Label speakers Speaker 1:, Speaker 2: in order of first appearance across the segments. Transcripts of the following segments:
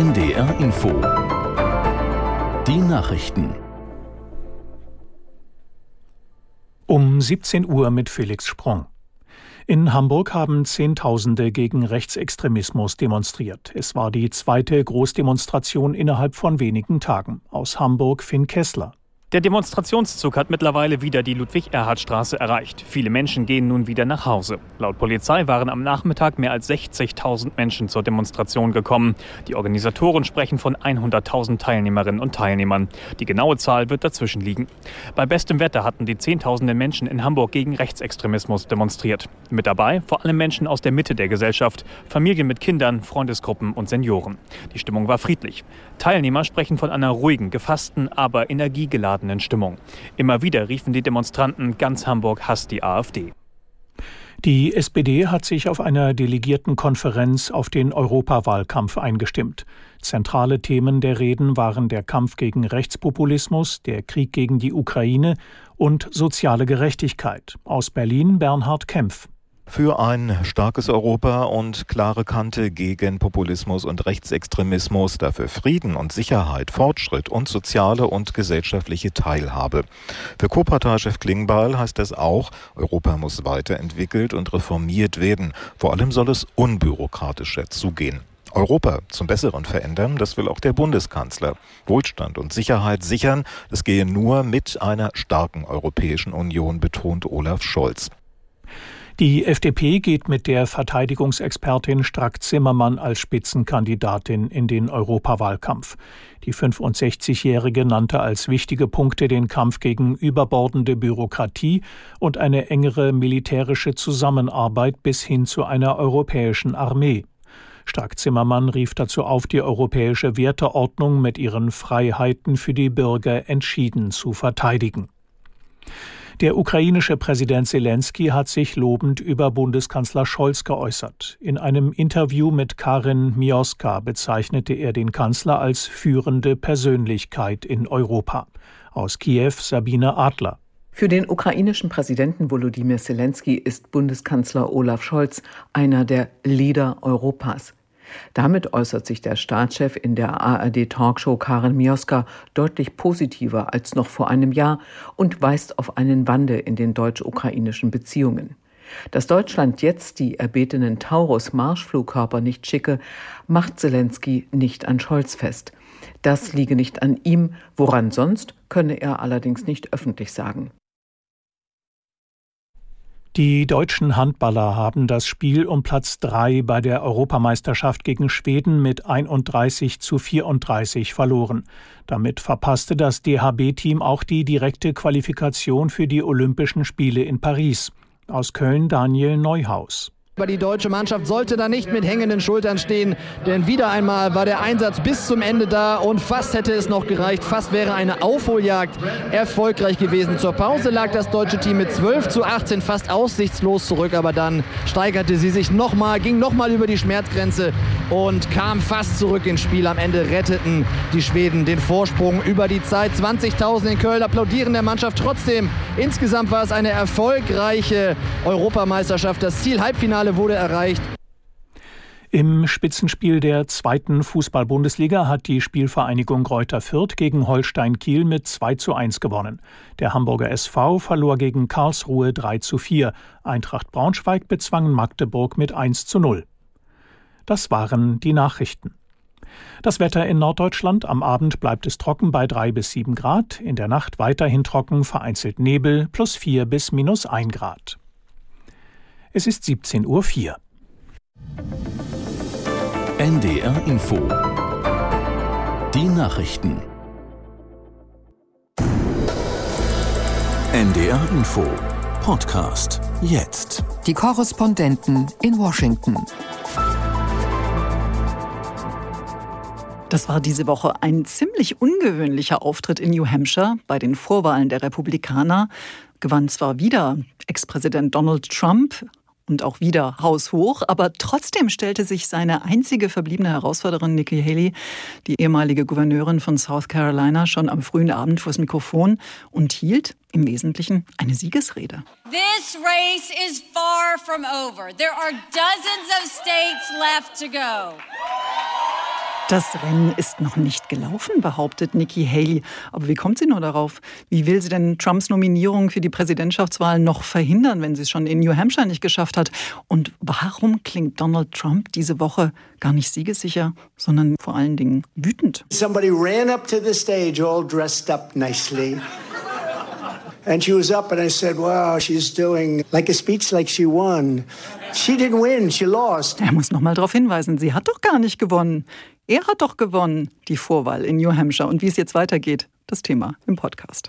Speaker 1: NDR Info. Die Nachrichten.
Speaker 2: Um 17 Uhr mit Felix Sprung. In Hamburg haben Zehntausende gegen Rechtsextremismus demonstriert. Es war die zweite Großdemonstration innerhalb von wenigen Tagen. Aus Hamburg Finn Kessler.
Speaker 3: Der Demonstrationszug hat mittlerweile wieder die Ludwig-Erhard-Straße erreicht. Viele Menschen gehen nun wieder nach Hause. Laut Polizei waren am Nachmittag mehr als 60.000 Menschen zur Demonstration gekommen. Die Organisatoren sprechen von 100.000 Teilnehmerinnen und Teilnehmern. Die genaue Zahl wird dazwischen liegen. Bei bestem Wetter hatten die Zehntausenden Menschen in Hamburg gegen Rechtsextremismus demonstriert. Mit dabei vor allem Menschen aus der Mitte der Gesellschaft, Familien mit Kindern, Freundesgruppen und Senioren. Die Stimmung war friedlich. Teilnehmer sprechen von einer ruhigen, gefassten, aber energiegeladenen aufgeladenen Stimmung. Immer wieder riefen die Demonstranten ganz Hamburg hasst die AfD.
Speaker 2: Die SPD hat sich auf einer Delegiertenkonferenz auf den Europawahlkampf eingestimmt. Zentrale Themen der Reden waren der Kampf gegen Rechtspopulismus, der Krieg gegen die Ukraine und soziale Gerechtigkeit. Aus Berlin Bernhard Kempf
Speaker 4: für ein starkes Europa und klare Kante gegen Populismus und Rechtsextremismus, dafür Frieden und Sicherheit, Fortschritt und soziale und gesellschaftliche Teilhabe. Für Co-Parteichef Klingbeil heißt das auch, Europa muss weiterentwickelt und reformiert werden. Vor allem soll es unbürokratischer zugehen. Europa zum Besseren verändern, das will auch der Bundeskanzler. Wohlstand und Sicherheit sichern, das gehe nur mit einer starken Europäischen Union, betont Olaf Scholz.
Speaker 2: Die FDP geht mit der Verteidigungsexpertin Strack-Zimmermann als Spitzenkandidatin in den Europawahlkampf. Die 65-Jährige nannte als wichtige Punkte den Kampf gegen überbordende Bürokratie und eine engere militärische Zusammenarbeit bis hin zu einer europäischen Armee. Strack-Zimmermann rief dazu auf, die europäische Werteordnung mit ihren Freiheiten für die Bürger entschieden zu verteidigen. Der ukrainische Präsident Zelensky hat sich lobend über Bundeskanzler Scholz geäußert. In einem Interview mit Karin Mioska bezeichnete er den Kanzler als führende Persönlichkeit in Europa. Aus Kiew Sabine Adler.
Speaker 5: Für den ukrainischen Präsidenten Volodymyr Zelensky ist Bundeskanzler Olaf Scholz einer der Leader Europas. Damit äußert sich der Staatschef in der ARD-Talkshow Karen Mioska deutlich positiver als noch vor einem Jahr und weist auf einen Wandel in den deutsch-ukrainischen Beziehungen. Dass Deutschland jetzt die erbetenen Taurus-Marschflugkörper nicht schicke, macht Zelensky nicht an Scholz fest. Das liege nicht an ihm, woran sonst könne er allerdings nicht öffentlich sagen.
Speaker 2: Die deutschen Handballer haben das Spiel um Platz 3 bei der Europameisterschaft gegen Schweden mit 31 zu 34 verloren. Damit verpasste das DHB-Team auch die direkte Qualifikation für die Olympischen Spiele in Paris. Aus Köln Daniel Neuhaus.
Speaker 6: Aber die deutsche Mannschaft sollte da nicht mit hängenden Schultern stehen, denn wieder einmal war der Einsatz bis zum Ende da und fast hätte es noch gereicht. Fast wäre eine Aufholjagd erfolgreich gewesen. Zur Pause lag das deutsche Team mit 12 zu 18 fast aussichtslos zurück, aber dann steigerte sie sich nochmal, ging nochmal über die Schmerzgrenze und kam fast zurück ins Spiel. Am Ende retteten die Schweden den Vorsprung über die Zeit. 20.000 in Köln applaudieren der Mannschaft trotzdem. Insgesamt war es eine erfolgreiche Europameisterschaft. Das Ziel Halbfinale Finale wurde erreicht.
Speaker 2: Im Spitzenspiel der zweiten Fußball-Bundesliga hat die Spielvereinigung Greuther Fürth gegen Holstein Kiel mit 2 zu 1 gewonnen. Der Hamburger SV verlor gegen Karlsruhe 3 zu 4. Eintracht Braunschweig bezwang Magdeburg mit 1 zu 0. Das waren die Nachrichten. Das Wetter in Norddeutschland. Am Abend bleibt es trocken bei 3 bis 7 Grad, in der Nacht weiterhin trocken, vereinzelt Nebel plus 4 bis minus 1 Grad. Es ist 17.04 Uhr.
Speaker 1: NDR Info. Die Nachrichten. NDR Info. Podcast. Jetzt.
Speaker 7: Die Korrespondenten in Washington.
Speaker 8: Das war diese Woche ein ziemlich ungewöhnlicher Auftritt in New Hampshire bei den Vorwahlen der Republikaner. Gewann zwar wieder Ex-Präsident Donald Trump, und auch wieder haushoch. Aber trotzdem stellte sich seine einzige verbliebene Herausforderin Nikki Haley, die ehemalige Gouverneurin von South Carolina, schon am frühen Abend vors Mikrofon und hielt im Wesentlichen eine Siegesrede.
Speaker 9: This race is far from over. There are dozens of states left to go.
Speaker 8: Das Rennen ist noch nicht gelaufen, behauptet Nikki Haley. Aber wie kommt sie nur darauf? Wie will sie denn Trumps Nominierung für die Präsidentschaftswahl noch verhindern, wenn sie es schon in New Hampshire nicht geschafft hat? Und warum klingt Donald Trump diese Woche gar nicht siegessicher, sondern vor allen Dingen wütend?
Speaker 10: Somebody ran up to the stage all dressed up nicely. And she was up, and I said, Wow, she's doing like a speech like she won. She didn't win, she lost.
Speaker 8: Er muss noch mal darauf hinweisen, sie hat doch gar nicht gewonnen. Er hat doch gewonnen, die Vorwahl in New Hampshire. Und wie es jetzt weitergeht, das Thema im Podcast.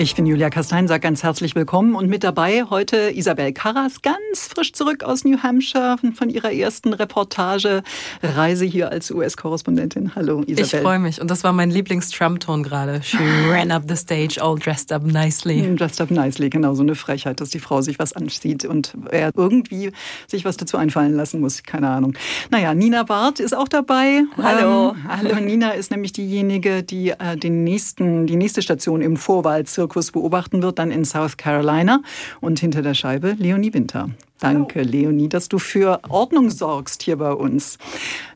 Speaker 8: Ich bin Julia Kastein, sage ganz herzlich willkommen und mit dabei heute Isabel Karras, ganz frisch zurück aus New Hampshire von ihrer ersten Reportage, Reise hier als US-Korrespondentin. Hallo Isabel.
Speaker 11: Ich freue mich und das war mein Lieblings-Trump-Ton gerade. She ran up the stage all dressed up nicely.
Speaker 8: Mm, dressed up nicely, genau, so eine Frechheit, dass die Frau sich was anzieht und er irgendwie sich was dazu einfallen lassen muss, keine Ahnung. Naja, Nina Barth ist auch dabei.
Speaker 12: Hallo.
Speaker 8: Ähm, hallo, Nina ist nämlich diejenige, die äh, den nächsten, die nächste Station im Vorwahlzirkus Zirkus beobachten wird, dann in South Carolina. Und hinter der Scheibe Leonie Winter. Danke, Leonie, dass du für Ordnung sorgst hier bei uns.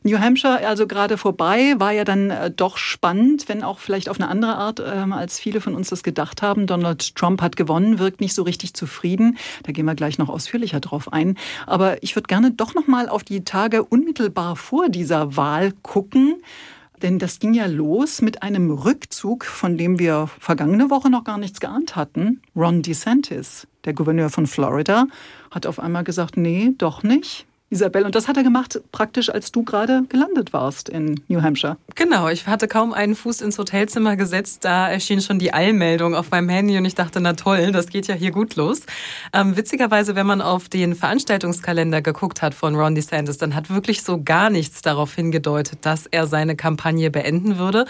Speaker 8: New Hampshire, also gerade vorbei, war ja dann äh, doch spannend, wenn auch vielleicht auf eine andere Art, äh, als viele von uns das gedacht haben. Donald Trump hat gewonnen, wirkt nicht so richtig zufrieden. Da gehen wir gleich noch ausführlicher drauf ein. Aber ich würde gerne doch noch mal auf die Tage unmittelbar vor dieser Wahl gucken. Denn das ging ja los mit einem Rückzug, von dem wir vergangene Woche noch gar nichts geahnt hatten. Ron DeSantis, der Gouverneur von Florida, hat auf einmal gesagt, nee, doch nicht. Isabel. Und das hat er gemacht, praktisch als du gerade gelandet warst in New Hampshire.
Speaker 11: Genau, ich hatte kaum einen Fuß ins Hotelzimmer gesetzt. Da erschien schon die Eilmeldung auf meinem Handy und ich dachte, na toll, das geht ja hier gut los. Ähm, witzigerweise, wenn man auf den Veranstaltungskalender geguckt hat von Ron DeSantis, dann hat wirklich so gar nichts darauf hingedeutet, dass er seine Kampagne beenden würde.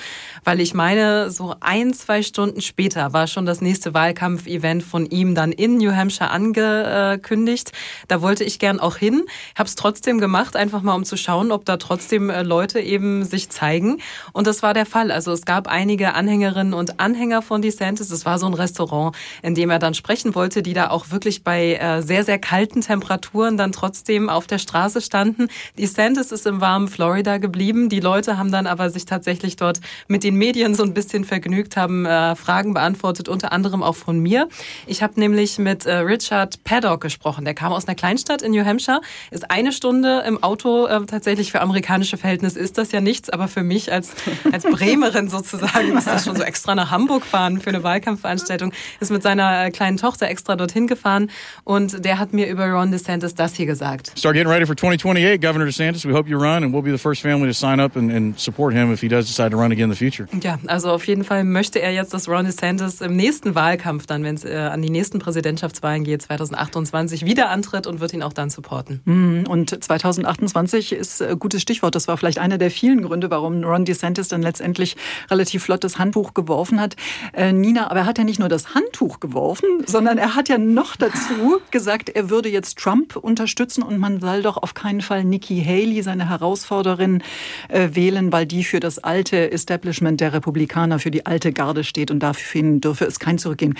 Speaker 11: Weil ich meine, so ein, zwei Stunden später war schon das nächste Wahlkampfevent von ihm dann in New Hampshire angekündigt. Da wollte ich gern auch hin. Hab's es trotzdem gemacht, einfach mal um zu schauen, ob da trotzdem äh, Leute eben sich zeigen. Und das war der Fall. Also es gab einige Anhängerinnen und Anhänger von DeSantis. Es war so ein Restaurant, in dem er dann sprechen wollte, die da auch wirklich bei äh, sehr, sehr kalten Temperaturen dann trotzdem auf der Straße standen. DeSantis ist im warmen Florida geblieben. Die Leute haben dann aber sich tatsächlich dort mit den Medien so ein bisschen vergnügt, haben äh, Fragen beantwortet, unter anderem auch von mir. Ich habe nämlich mit Richard Paddock gesprochen. Der kam aus einer Kleinstadt in New Hampshire, ist eine Stunde im Auto äh, tatsächlich für amerikanische Verhältnisse ist das ja nichts, aber für mich als, als Bremerin sozusagen ist das schon so extra nach Hamburg fahren für eine Wahlkampfveranstaltung, ist mit seiner äh, kleinen Tochter extra dorthin gefahren und der hat mir über Ron DeSantis das hier gesagt.
Speaker 13: Start getting ready for 2028, Governor DeSantis. We hope you run and we'll be the first family to sign up and, and support him if he does decide to run again in the future.
Speaker 11: Ja, also auf jeden Fall möchte er jetzt, dass Ron DeSantis im nächsten Wahlkampf dann, wenn es äh, an die nächsten Präsidentschaftswahlen geht, 2028 wieder antritt und wird ihn auch dann supporten.
Speaker 8: Mhm. Und 2028 ist ein gutes Stichwort. Das war vielleicht einer der vielen Gründe, warum Ron DeSantis dann letztendlich relativ flottes Handtuch geworfen hat. Äh, Nina, aber er hat ja nicht nur das Handtuch geworfen, sondern er hat ja noch dazu gesagt, er würde jetzt Trump unterstützen und man soll doch auf keinen Fall Nikki Haley, seine Herausforderin, äh, wählen, weil die für das alte Establishment der Republikaner, für die alte Garde steht und dafür dürfe es kein Zurückgehen.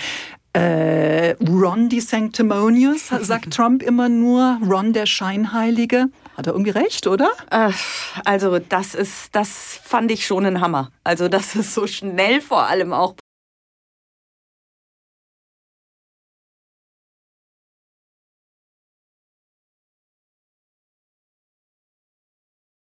Speaker 8: Äh, Ron die Sanctimonious, sagt Trump immer nur. Ron der Scheinheilige. Hat er irgendwie recht, oder?
Speaker 12: Äh, also das ist, das fand ich schon ein Hammer. Also dass es so schnell vor allem auch